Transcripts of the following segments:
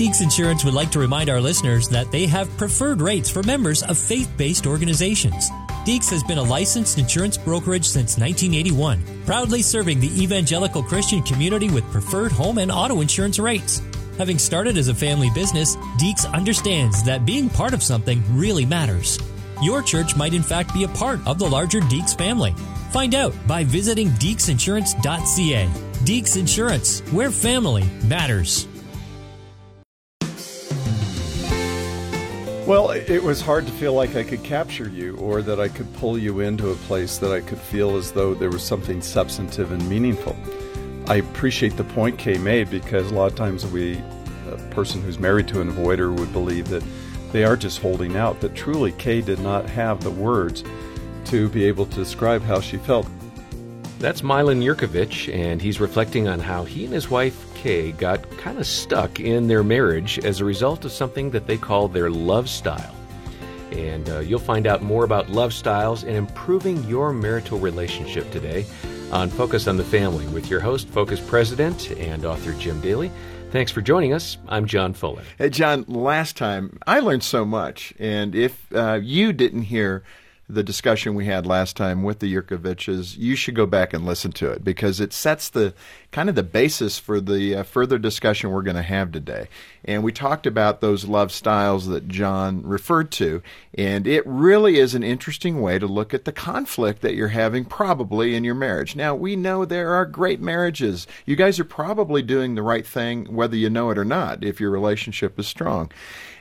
Deeks Insurance would like to remind our listeners that they have preferred rates for members of faith based organizations. Deeks has been a licensed insurance brokerage since 1981, proudly serving the evangelical Christian community with preferred home and auto insurance rates. Having started as a family business, Deeks understands that being part of something really matters. Your church might in fact be a part of the larger Deeks family. Find out by visiting deeksinsurance.ca. Deeks Insurance, where family matters. Well, it was hard to feel like I could capture you or that I could pull you into a place that I could feel as though there was something substantive and meaningful. I appreciate the point Kay made because a lot of times we, a person who's married to an avoider would believe that they are just holding out, but truly Kay did not have the words to be able to describe how she felt. That's Milan Yerkovich, and he's reflecting on how he and his wife Got kind of stuck in their marriage as a result of something that they call their love style. And uh, you'll find out more about love styles and improving your marital relationship today on Focus on the Family with your host, Focus President and author Jim Daly. Thanks for joining us. I'm John Fuller. Hey, John, last time I learned so much. And if uh, you didn't hear the discussion we had last time with the Yerkoviches, you should go back and listen to it because it sets the kind of the basis for the uh, further discussion we're going to have today. And we talked about those love styles that John referred to, and it really is an interesting way to look at the conflict that you're having probably in your marriage. Now, we know there are great marriages. You guys are probably doing the right thing whether you know it or not if your relationship is strong.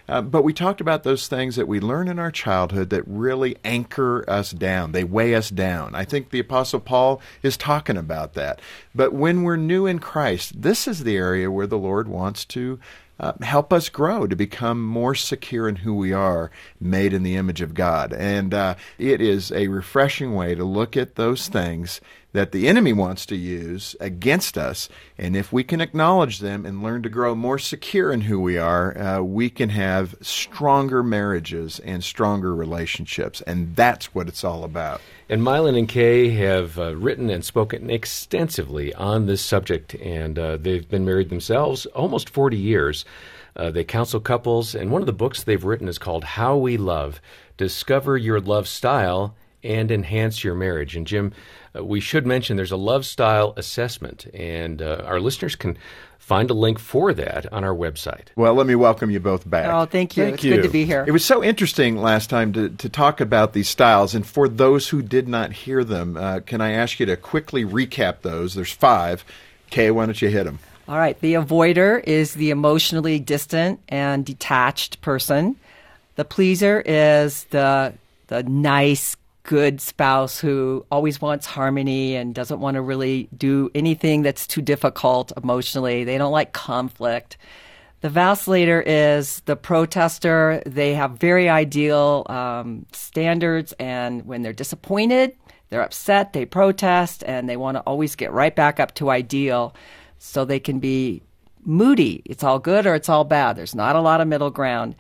Uh, but we talked about those things that we learn in our childhood that really anchor us down. They weigh us down. I think the Apostle Paul is talking about that. But when we're new in Christ, this is the area where the Lord wants to uh, help us grow to become more secure in who we are, made in the image of God. And uh, it is a refreshing way to look at those things that the enemy wants to use against us. And if we can acknowledge them and learn to grow more secure in who we are, uh, we can have stronger marriages and stronger relationships. And that's what it's all about. And Milan and Kay have uh, written and spoken extensively on this subject, and uh, they've been married themselves almost 40 years. Uh, they counsel couples, and one of the books they've written is called How We Love Discover Your Love Style and Enhance Your Marriage. And Jim, uh, we should mention there's a love style assessment, and uh, our listeners can find a link for that on our website. Well, let me welcome you both back. Oh, thank you. Thank it's you. good to be here. It was so interesting last time to, to talk about these styles. And for those who did not hear them, uh, can I ask you to quickly recap those? There's five. Kay, why don't you hit them? All right. The avoider is the emotionally distant and detached person. The pleaser is the the nice, good spouse who always wants harmony and doesn't want to really do anything that's too difficult emotionally. They don't like conflict. The vacillator is the protester. They have very ideal um, standards, and when they're disappointed, they're upset, they protest, and they want to always get right back up to ideal so they can be moody. It's all good or it's all bad. There's not a lot of middle ground.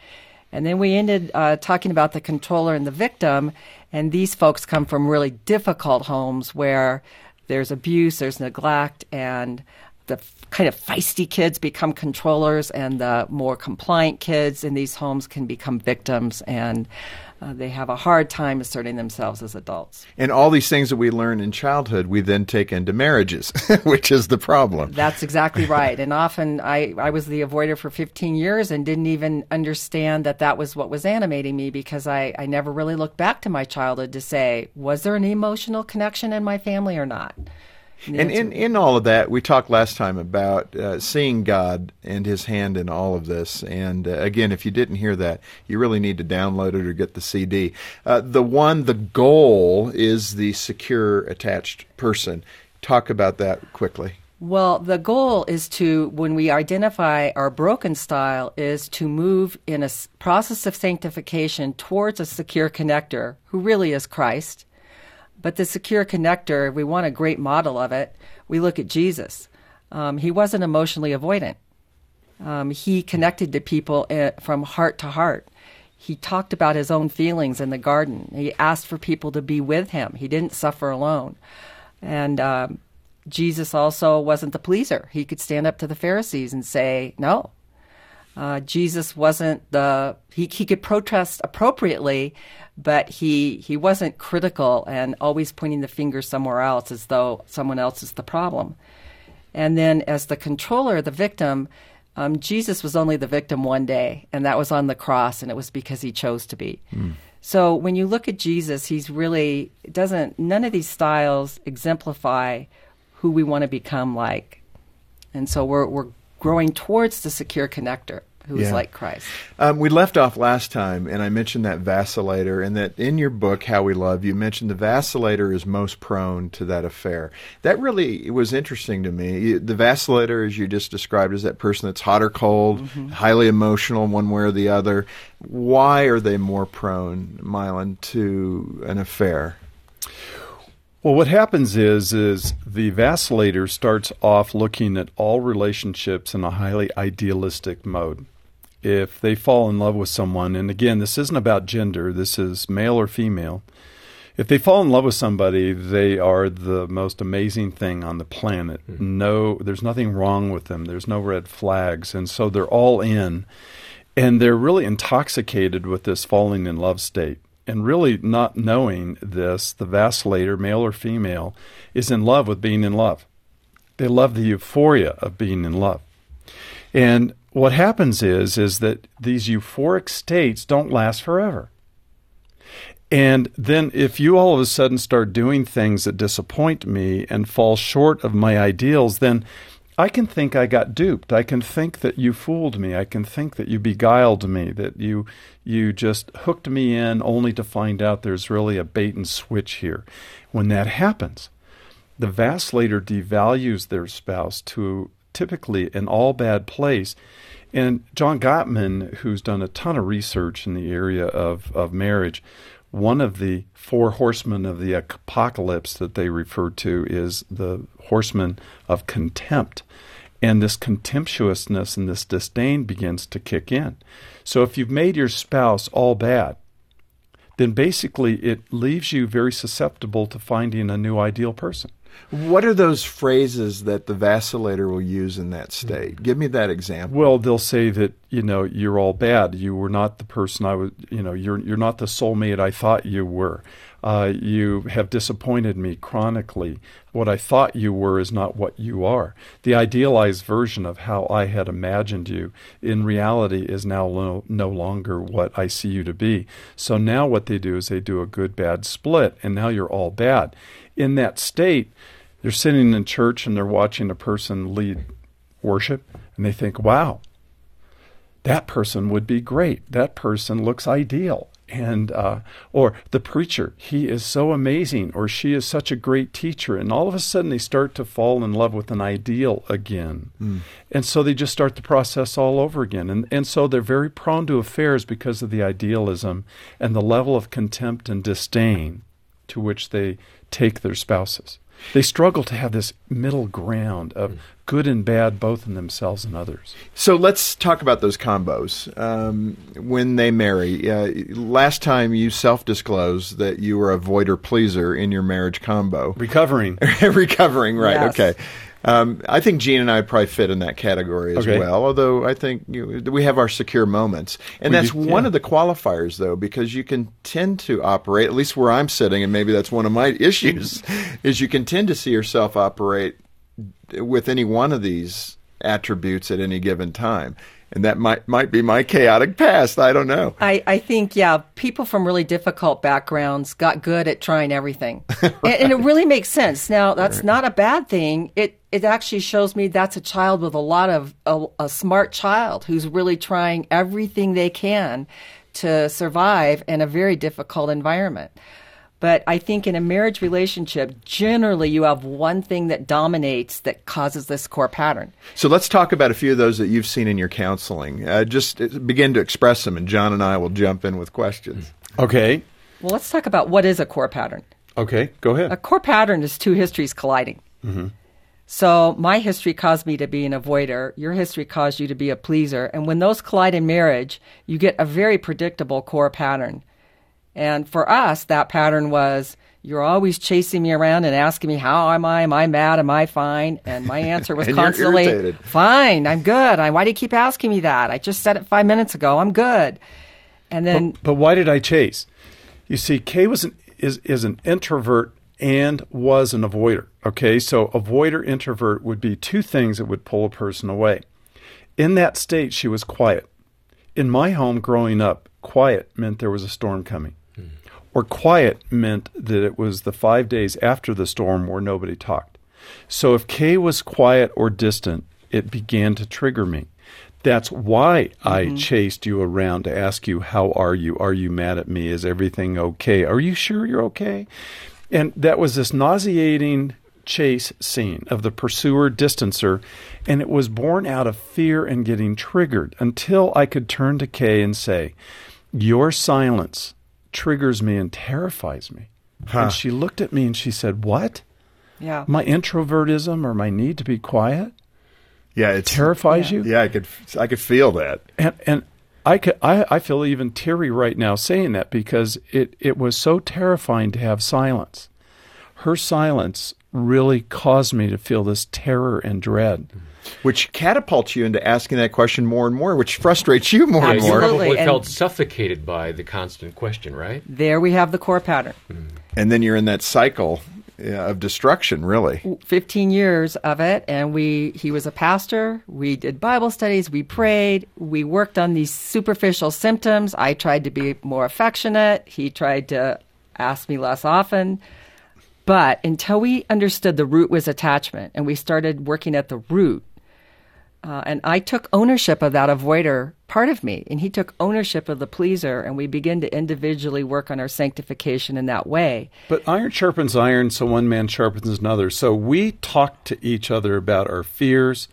And then we ended uh, talking about the controller and the victim. And these folks come from really difficult homes where there's abuse, there's neglect, and the f- kind of feisty kids become controllers, and the more compliant kids in these homes can become victims. And uh, they have a hard time asserting themselves as adults. And all these things that we learn in childhood, we then take into marriages, which is the problem. That's exactly right. And often I, I was the avoider for 15 years and didn't even understand that that was what was animating me because I, I never really looked back to my childhood to say, was there an emotional connection in my family or not? And in, in all of that, we talked last time about uh, seeing God and His hand in all of this. And uh, again, if you didn't hear that, you really need to download it or get the CD. Uh, the one, the goal is the secure attached person. Talk about that quickly. Well, the goal is to, when we identify our broken style, is to move in a process of sanctification towards a secure connector who really is Christ. But the secure connector, we want a great model of it, we look at Jesus. Um, he wasn't emotionally avoidant. Um, he connected to people uh, from heart to heart. He talked about his own feelings in the garden. He asked for people to be with him. He didn't suffer alone. And um, Jesus also wasn't the pleaser. He could stand up to the Pharisees and say, no. Uh, Jesus wasn't the he he could protest appropriately, but he he wasn't critical and always pointing the finger somewhere else as though someone else is the problem. And then as the controller, the victim, um, Jesus was only the victim one day, and that was on the cross, and it was because he chose to be. Mm. So when you look at Jesus, he's really doesn't none of these styles exemplify who we want to become like. And so we're we're growing towards the secure connector who is like Christ. Um, we left off last time, and I mentioned that vacillator, and that in your book, How We Love, you mentioned the vacillator is most prone to that affair. That really was interesting to me. The vacillator, as you just described, is that person that's hot or cold, mm-hmm. highly emotional, one way or the other. Why are they more prone, Milan, to an affair? Well, what happens is is the vacillator starts off looking at all relationships in a highly idealistic mode if they fall in love with someone, and again, this isn't about gender, this is male or female. If they fall in love with somebody, they are the most amazing thing on the planet. Mm-hmm. No, there's nothing wrong with them. There's no red flags, and so they're all in, and they're really intoxicated with this falling in love state. And really, not knowing this, the vacillator, male or female, is in love with being in love. They love the euphoria of being in love. And what happens is is that these euphoric states don't last forever. And then if you all of a sudden start doing things that disappoint me and fall short of my ideals, then I can think I got duped. I can think that you fooled me. I can think that you beguiled me, that you you just hooked me in only to find out there's really a bait and switch here. When that happens, the vacillator devalues their spouse to typically an all bad place. And John Gottman, who's done a ton of research in the area of, of marriage, one of the four horsemen of the apocalypse that they refer to is the horseman of contempt. And this contemptuousness and this disdain begins to kick in. So if you've made your spouse all bad, then basically it leaves you very susceptible to finding a new ideal person. What are those phrases that the vacillator will use in that state? Give me that example. Well, they'll say that you know you're all bad. You were not the person I was. You know, you're you're not the soulmate I thought you were. Uh, you have disappointed me chronically. What I thought you were is not what you are. The idealized version of how I had imagined you in reality is now lo- no longer what I see you to be. So now what they do is they do a good bad split, and now you're all bad. In that state, they're sitting in church and they're watching a person lead worship and they think, wow, that person would be great. That person looks ideal. And, uh, or the preacher, he is so amazing, or she is such a great teacher. And all of a sudden they start to fall in love with an ideal again. Mm. And so they just start the process all over again. And, and so they're very prone to affairs because of the idealism and the level of contempt and disdain to which they take their spouses. They struggle to have this middle ground of good and bad, both in themselves and others. So let's talk about those combos um, when they marry. Uh, last time you self-disclosed that you were avoider pleaser in your marriage combo. Recovering, recovering, right? Yes. Okay. Um, I think Jean and I probably fit in that category as okay. well. Although I think you know, we have our secure moments, and that's do, one of the qualifiers, though, because you can tend to operate. At least where I'm sitting, and maybe that's one of my issues, is you can tend to see yourself operate with any one of these attributes at any given time and that might might be my chaotic past. I don't know. I, I think yeah, people from really difficult backgrounds got good at trying everything, right. and, and, it really makes sense. Now that's right. not a bad thing. It it actually shows me that's a child with a lot of a, a smart child who's really trying everything they can to survive in a very difficult environment. But I think in a marriage relationship, generally you have one thing that dominates that causes this core pattern. So let's talk about a few of those that you've seen in your counseling. Uh, just uh, begin to express them, and John and I will jump in with questions. Okay. Well, let's talk about what is a core pattern. Okay, go ahead. A core pattern is two histories colliding. Mm-hmm. So my history caused me to be an avoider. Your history caused you to be a pleaser. And when those collide in marriage, you get a very predictable core pattern. And for us, that pattern was You're always chasing me around and asking me, How am I? Am I mad? Am I fine? And my answer was constantly. Fine, I'm good. I, why do you keep asking me that? I just said it five minutes ago. I'm good. And then, But why did I chase? You see, Kay was an, is is an introvert and was an avoider. Okay, so avoider introvert would be two things that would pull a person away. In that state, she was quiet. In my home growing up, quiet meant there was a storm coming, or quiet meant that it was the five days after the storm where nobody talked. So if Kay was quiet or distant, it began to trigger me. That's why I mm-hmm. chased you around to ask you, How are you? Are you mad at me? Is everything okay? Are you sure you're okay? And that was this nauseating chase scene of the pursuer distancer, and it was born out of fear and getting triggered until I could turn to Kay and say, Your silence triggers me and terrifies me. And she looked at me and she said, What? yeah. My introvertism or my need to be quiet Yeah, it terrifies you? Yeah, I could I could feel that. and and I, could, I I feel even teary right now saying that because it it was so terrifying to have silence. Her silence really caused me to feel this terror and dread. Which catapults you into asking that question more and more, which frustrates you more Yeah, and more. Absolutely, probably and- felt suffocated by the constant question, right? There we have the core pattern. And then you're in that cycle of destruction, really. 15 years of it and we he was a pastor we did bible studies we prayed we worked on these superficial symptoms i tried to be more affectionate he tried to ask me less often but until we understood the root was attachment and we started working at the root uh, and I took ownership of that avoider part of me, and he took ownership of the pleaser, and we began to individually work on our sanctification in that way. But iron sharpens iron, so one man sharpens another. So we talked to each other about our fears,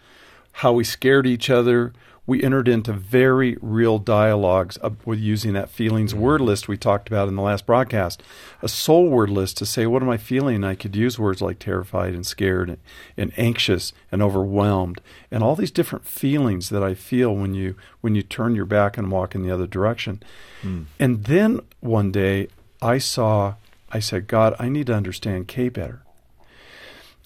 how we scared each other. We entered into very real dialogues with using that feelings mm-hmm. word list we talked about in the last broadcast, a soul word list to say, what am I feeling? I could use words like terrified and scared and, and anxious and overwhelmed and all these different feelings that I feel when you when you turn your back and walk in the other direction. Mm. And then one day I saw I said, God, I need to understand Kay better.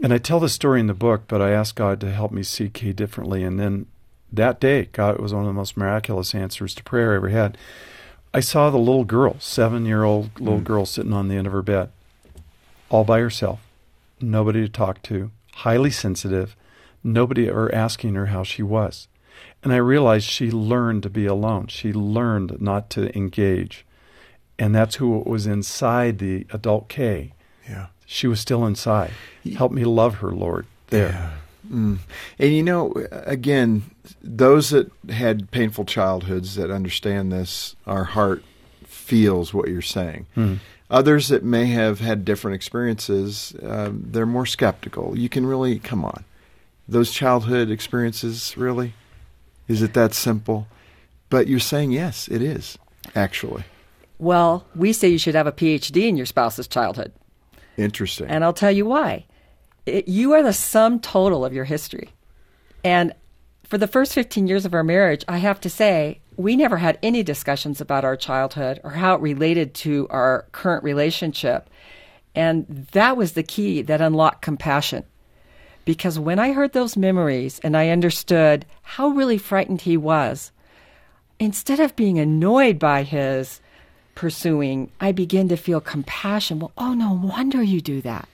And I tell this story in the book, but I asked God to help me see Kay differently. And then that day, God, it was one of the most miraculous answers to prayer I ever had. I saw the little girl, seven year old little hmm. girl, sitting on the end of her bed, all by herself, nobody to talk to, highly sensitive, nobody ever asking her how she was. And I realized she learned to be alone. She learned not to engage. And that's who was inside the adult Kay. Yeah. She was still inside. Help me love her, Lord. There. And you know, again, those that had painful childhoods that understand this, our heart feels what you're saying. Others that may have had different experiences, um, they're more skeptical. You can really, come on. Those childhood experiences, really? Is it that simple? But you're saying, yes, it is, actually. Well, we say you should have a PhD in your spouse's childhood. Interesting. And I'll tell you why. It, you are the sum total of your history. And for the first 15 years of our marriage, I have to say, we never had any discussions about our childhood or how it related to our current relationship. And that was the key that unlocked compassion. Because when I heard those memories and I understood how really frightened he was, instead of being annoyed by his pursuing, I began to feel compassion. Well, oh, no wonder you do that.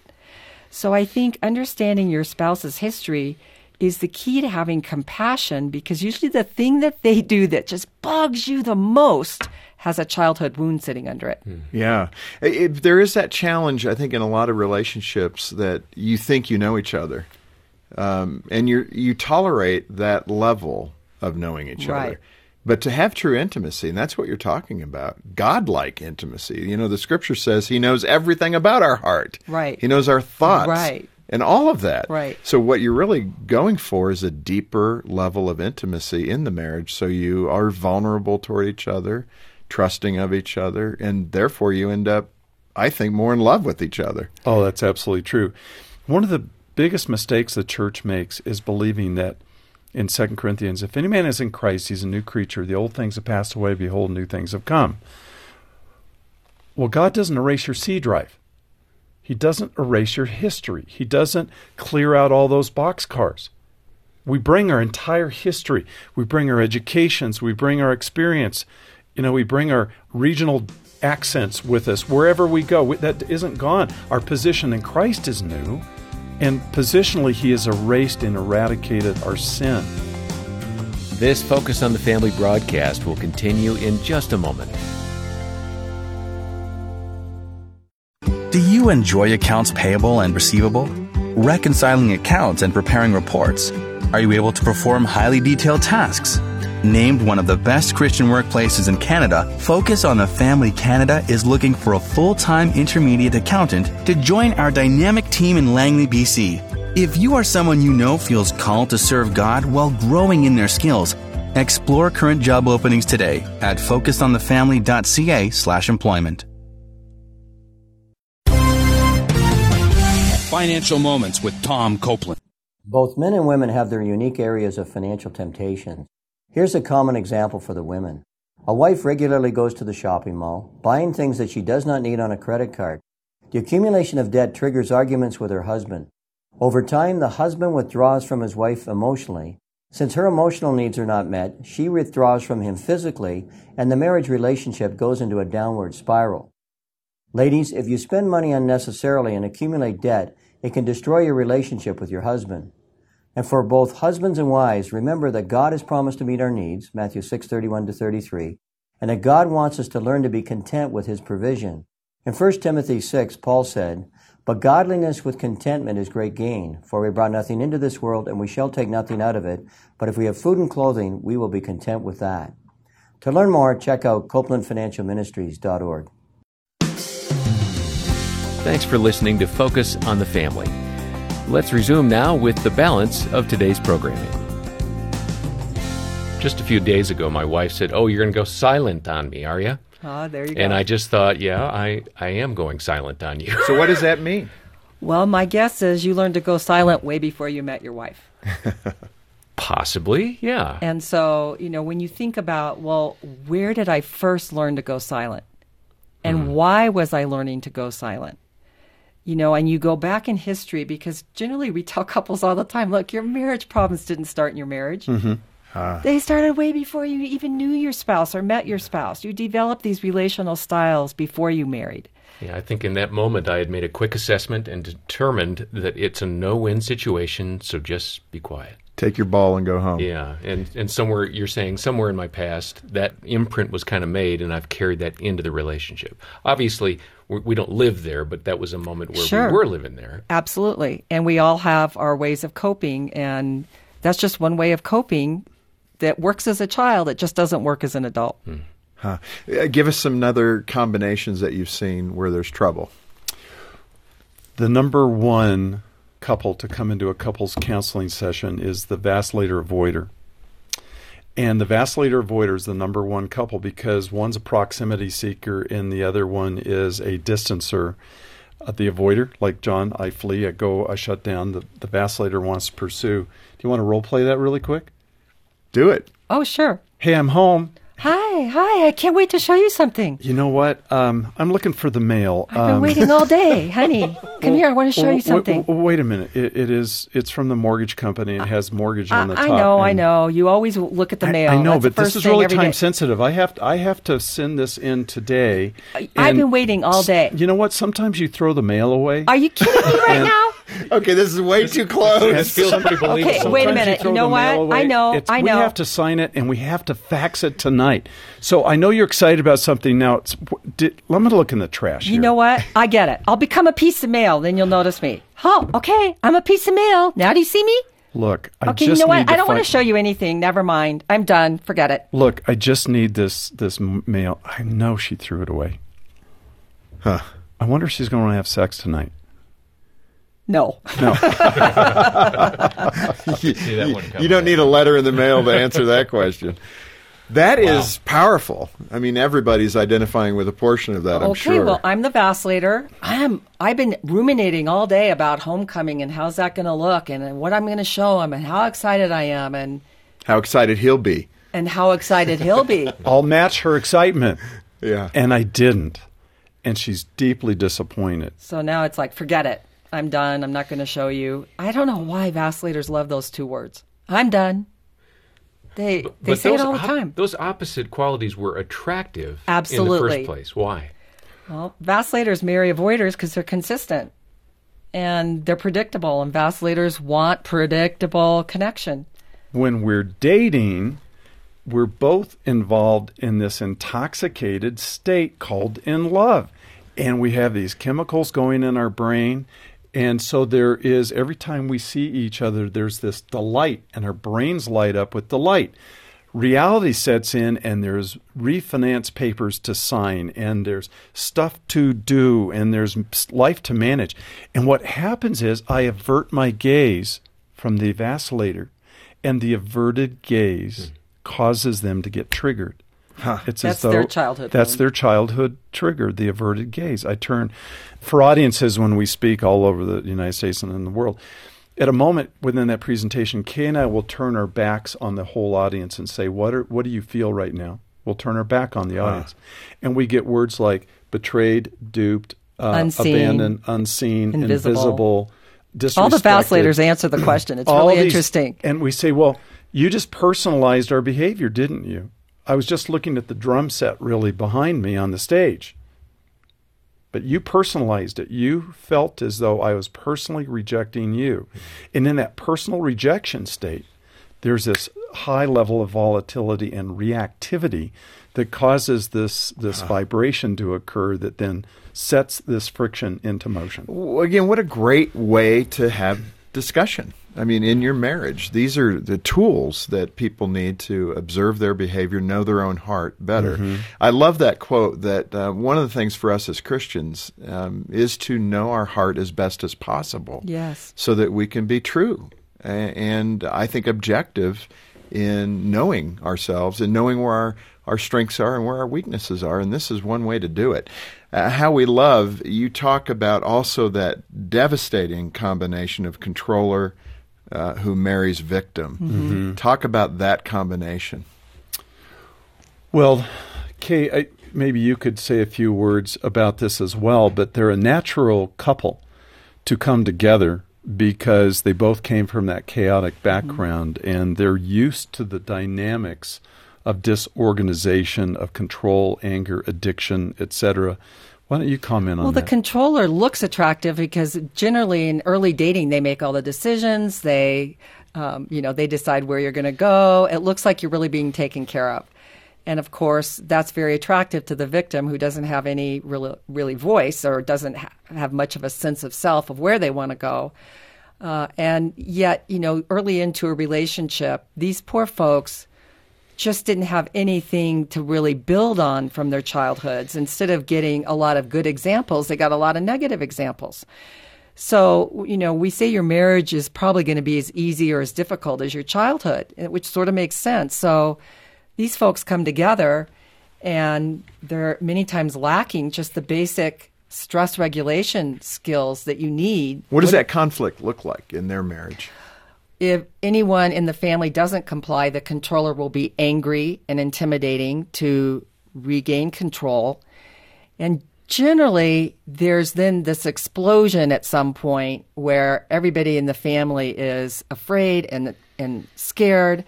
So I think understanding your spouse's history is the key to having compassion because usually the thing that they do that just bugs you the most has a childhood wound sitting under it. Yeah. It, it- there is that challenge, I think, in a lot of relationships that you think you know each other. Um, and you you tolerate that level of knowing each Right. other. But to have true intimacy, and that's what you're talking about, godlike intimacy. You know, the scripture says he knows everything about our heart. Right. He knows our thoughts. Right. And all of that. Right. So what you're really going for is a deeper level of intimacy in the marriage so you are vulnerable toward each other, trusting of each other, and therefore you end up I think more in love with each other. Oh, that's absolutely true. One of the biggest mistakes the church makes is believing that in 2 Corinthians, if any man is in Christ, he's a new creature. The old things have passed away, behold, new things have come. Well, God doesn't erase your C drive. He doesn't erase your history. He doesn't clear out all those boxcars. We bring our entire history. We bring our educations. We bring our experience. You know, we bring our regional accents with us wherever we go. That isn't gone. Our position in Christ is new. And positionally, He has erased and eradicated our sin. This Focus on the Family broadcast will continue in just a moment. Do you enjoy accounts payable and receivable? Reconciling accounts and preparing reports? Are you able to perform highly detailed tasks? Named one of the best Christian workplaces in Canada, Focus on the Family Canada is looking for a full time intermediate accountant to join our dynamic team in Langley, BC. If you are someone you know feels called to serve God while growing in their skills, explore current job openings today at focusonthefamily.ca/slash employment. Financial Moments with Tom Copeland. Both men and women have their unique areas of financial temptation. Here's a common example for the women. A wife regularly goes to the shopping mall, buying things that she does not need on a credit card. The accumulation of debt triggers arguments with her husband. Over time, the husband withdraws from his wife emotionally. Since her emotional needs are not met, she withdraws from him physically, and the marriage relationship goes into a downward spiral. Ladies, if you spend money unnecessarily and accumulate debt, it can destroy your relationship with your husband. And for both husbands and wives, remember that God has promised to meet our needs, Matthew 6:31 to 33, and that God wants us to learn to be content with his provision. In 1 Timothy 6, Paul said, "But godliness with contentment is great gain, for we brought nothing into this world and we shall take nothing out of it, but if we have food and clothing, we will be content with that." To learn more, check out copelandfinancialministries.org. Thanks for listening to Focus on the Family. Let's resume now with the balance of today's programming. Just a few days ago, my wife said, Oh, you're going to go silent on me, are you? Ah, there you go. And I just thought, yeah, I, I am going silent on you. So what does that mean? well, my guess is you learned to go silent way before you met your wife. Possibly, yeah. And so, you know, when you think about, well, where did I first learn to go silent? And Hmm. why was I learning to go silent? You know, and you go back in history because generally we tell couples all the time, look, your marriage problems didn't start in your marriage. Mm-hmm. They started way before you even knew your spouse or met your spouse. You developed these relational styles before you married. Yeah, I think in that moment I had made a quick assessment and determined that it's a no win situation, so just be quiet. Take your ball and go home. Yeah, and, and somewhere you're saying somewhere in my past that imprint was kind of made, and I've carried that into the relationship. Obviously, we, we don't live there, but that was a moment where Sure. we were living there. Absolutely. And we all have our ways of coping. And that's just one way of coping that works as a child. It just doesn't work as an adult. Huh. Uh, Give us some other combinations that you've seen where there's trouble. The number one couple to come into a couples counseling session is the vacillator avoider. And the vacillator avoider is the number one couple because one's a proximity seeker and the other one is a distancer. Uh, the avoider, like John, I flee, I go, I shut down. The, the vacillator wants to pursue. Do you want to role play that really quick? Do it. Oh, sure. Hey, I'm home. Hi, hi. I can't wait to show you something. You know what? Um, I'm looking for the mail. I've been Um, waiting all day, honey. Come here. I want to show you something. w- wait a minute. It, it is. It's from the mortgage company. It has mortgage I, on the top. I know, I know. You always look at the mail. I know, That's but this is really time day. sensitive. I have to, I have to send this in today. I've been waiting all day. You know what? Sometimes you throw the mail away. Are you kidding me right now? Okay, this is way too It close. feels pretty believable. Okay, wait a minute. throw You know what? away. I know, It's- I We know. have to sign it, and we have to fax it tonight. So I know you're excited about something. Now, it's, did, let me look in the trash. You here. know what? I get it. I'll become a piece of mail. Then you'll notice me. Oh, okay. I'm a piece of mail. Now do you see me? Look, I Okay, just you know what? I don't want to show you anything. Never mind. I'm done. Forget it. Look, I just need this this mail. I know she threw it away. Huh. I wonder if she's going to have sex tonight. No. No. you, that one coming. you don't need a letter in the mail to answer that question. That is powerful. I mean, everybody's identifying with a portion of that. I'm okay, sure. well, I'm the vacillator. I'm I've been ruminating all day about homecoming and how's that going to look and what I'm going to show him and how excited I am and How excited he'll be. and how excited he'll be. I'll match her excitement. Yeah. And I didn't. and she's deeply disappointed. So now it's like, forget it. I'm done. I'm not going to show you. I don't know why vacillators love those two words. I'm done. They they But say it all the op- time. Those opposite qualities were attractive Absolutely. in the first place. Why? Well, vacillators marry avoiders because they're consistent and they're predictable, and vacillators want predictable connection. when we're dating, we're both involved in this intoxicated state called in love. And we have these chemicals going in our brain. And so there is, every time we see each other, there's this delight, and our brains light up with delight. Reality sets in, and there's refinance papers to sign, and there's stuff to do, and there's life to manage. And what happens is I avert my gaze from the vacillator, and the averted gaze hmm. causes them to get triggered. It's That's as though their childhood That's wound. their childhood trigger, the averted gaze. I turn for audiences when we speak all over the United States and in the world. At a moment within that presentation, Kay and I will turn our backs on the whole audience and say, "What are what do you feel right now?" We'll turn our back on the audience, and we get words like betrayed, duped, uh, Unseen, abandoned, unseen, invisible. invisible, All the disrespected. vacillators answer the question. It's All really these- interesting. And we say, well, you just personalized our behavior, didn't you? I was just looking at the drum set really behind me on the stage. But you personalized it. You felt as though I was personally rejecting you. And in that personal rejection state, there's this high level of volatility and reactivity that causes this this vibration to occur that then sets this friction into motion. Again, what a great way to have discussion. I mean, in your marriage, these are the tools that people need to observe their behavior, know their own heart better. I love that quote that uh, one of the things for us as Christians um, is to know our heart as best as possible. Yes. So that we can be true and I think objective in knowing ourselves and knowing where our, our strengths are and where our weaknesses are. And this is one way to do it. Uh, how we love, you talk about also that devastating combination of controller uh, who marries victim. Talk about that combination. Well, Kay, I, maybe you could say a few words about this as well, but they're a natural couple to come together because they both came from that chaotic background and they're used to the dynamics of disorganization, of control, anger, addiction, etc. Why don't you comment on Well, on the that? controller looks attractive because generally in early dating they make all the decisions. They, um, you know, they decide where you're going to go. It looks like you're really being taken care of, and of course that's very attractive to the victim who doesn't have any really, really voice or doesn't ha- have much of a sense of self of where they want to go. Uh, and yet, you know, early into a relationship, these poor folks just didn't have anything to really build on from their childhoods. Instead of getting a lot of good examples, they got a lot of negative examples. So, you know, we say your marriage is probably going to be as easy or as difficult as your childhood, eh, which sort of makes sense. So, these folks come together and they're many times lacking just the basic stress regulation skills that you need What does that conflict look like in their marriage? If anyone in the family doesn't comply, the controller will be angry and intimidating to regain control. And generally, there's then this explosion at some point where everybody in the family is afraid and, and scared.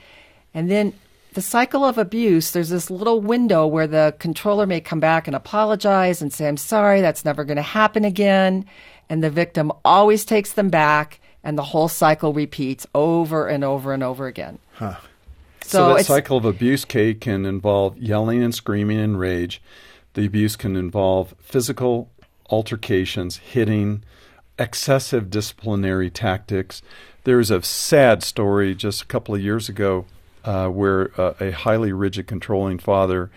And then the cycle of abuse, there's this little window where the controller may come back and apologize and say, I'm sorry, that's never going to happen again. And the victim always takes them back, and the whole cycle repeats over and over and over again. So, So, that cycle of abuse, Kay, can involve yelling and screaming and rage. The abuse can involve physical altercations, hitting, excessive disciplinary tactics. There's a sad story just a couple of years ago uh, where uh, a highly rigid, controlling father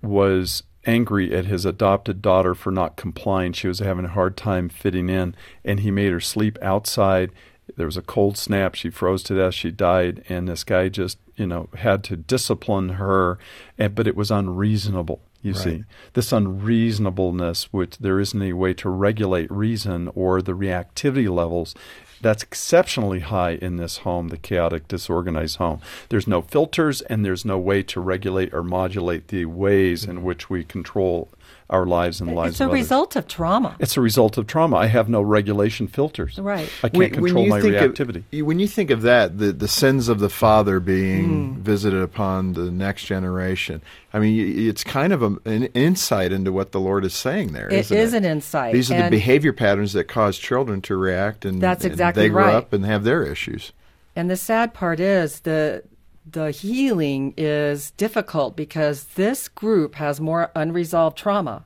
was angry at his adopted daughter for not complying. She was having a hard time fitting in, and he made her sleep outside. There was a cold snap. She froze to death. She died, and this guy just, you know, had to discipline her, and, but it was unreasonable. You see, this unreasonableness, which there isn't any way to regulate reason or the reactivity levels, that's exceptionally high in this home, the chaotic, disorganized home. There's no filters and there's no way to regulate or modulate the ways in which we control our lives and the lives It's a of others. result of trauma. It's a result of trauma. I have no regulation filters. Right. I can't control my think reactivity. Of, when you think of that, the, the sins of the father being Hmm. visited upon the next generation, I mean, it's kind of a, an insight into what the Lord is saying there. It isn't is it? an insight, These are the behavior patterns that cause children to react, and That's and exactly they grow right. up and have their issues. And the sad part is the the healing is difficult because this group has more unresolved trauma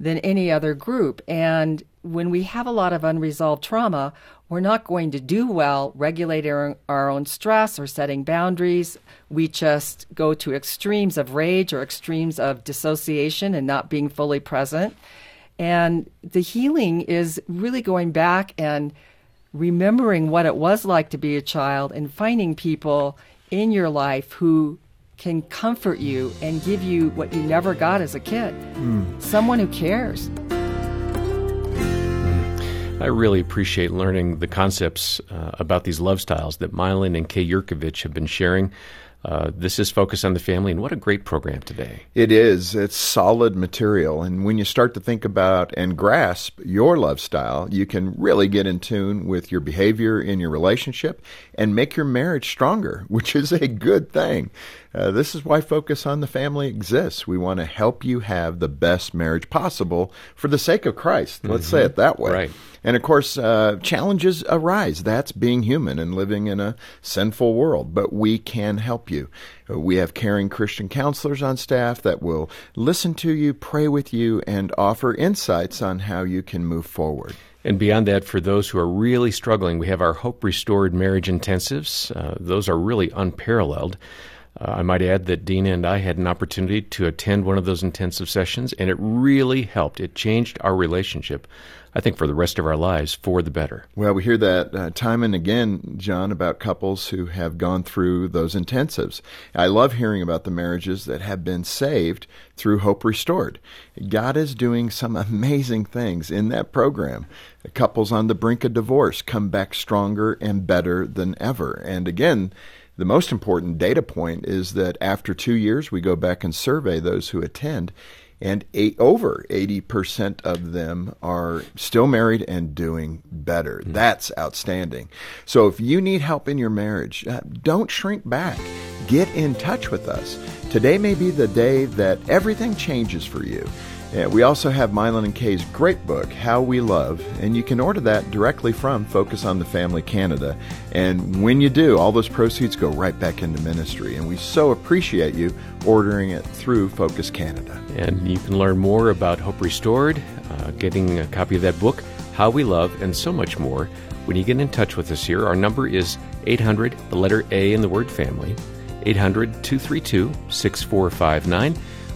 than any other group. And when we have a lot of unresolved trauma, we're not going to do well regulating our, own stress or setting boundaries. We just go to extremes of rage or extremes of dissociation and not being fully present. And the healing is really going back and remembering what it was like to be a child and finding people in your life who can comfort you and give you what you never got as a kid. Someone who cares. I really appreciate learning the concepts uh, about these love styles that Milan and Kay Yerkovich have been sharing. Uh, this is Focus on the Family, and what a great program today. It is. It's solid material. And when you start to think about and grasp your love style, you can really get in tune with your behavior in your relationship and make your marriage stronger, which is a good thing. Uh, this is why Focus on the Family exists. We want to help you have the best marriage possible for the sake of Christ. Let's say it that way. Right. And of course, uh, challenges arise. That's being human and living in a sinful world. But we can help you. Uh, we have caring Christian counselors on staff that will listen to you, pray with you, and offer insights on how you can move forward. And beyond that, for those who are really struggling, we have our Hope Restored Marriage Intensives. Uh, those are really unparalleled. Uh, I might add that Dena and I had an opportunity to attend one of those intensive sessions, and it really helped. It changed our relationship, I think, for the rest of our lives for the better. Well, we hear that uh, time and again, John, about couples who have gone through those intensives. I love hearing about the marriages that have been saved through Hope Restored. God is doing some amazing things in that program. Couples on the brink of divorce come back stronger and better than ever. And again, the most important data point is that after two years, we go back and survey those who attend, and eight, over 80% of them are still married and doing better. That's outstanding. So if you need help in your marriage, uh, don't shrink back. Get in touch with us. Today may be the day that everything changes for you. Uh, we also have Milan and Kay's great book, How We Love, and you can order that directly from Focus on the Family Canada. And when you do, all those proceeds go right back into ministry. And we so appreciate you ordering it through Focus Canada. And you can learn more about Hope Restored, uh, getting a copy of that book, How We Love, and so much more when you get in touch with us here. Our number is 800, the letter A in the word family, 800 232 6459,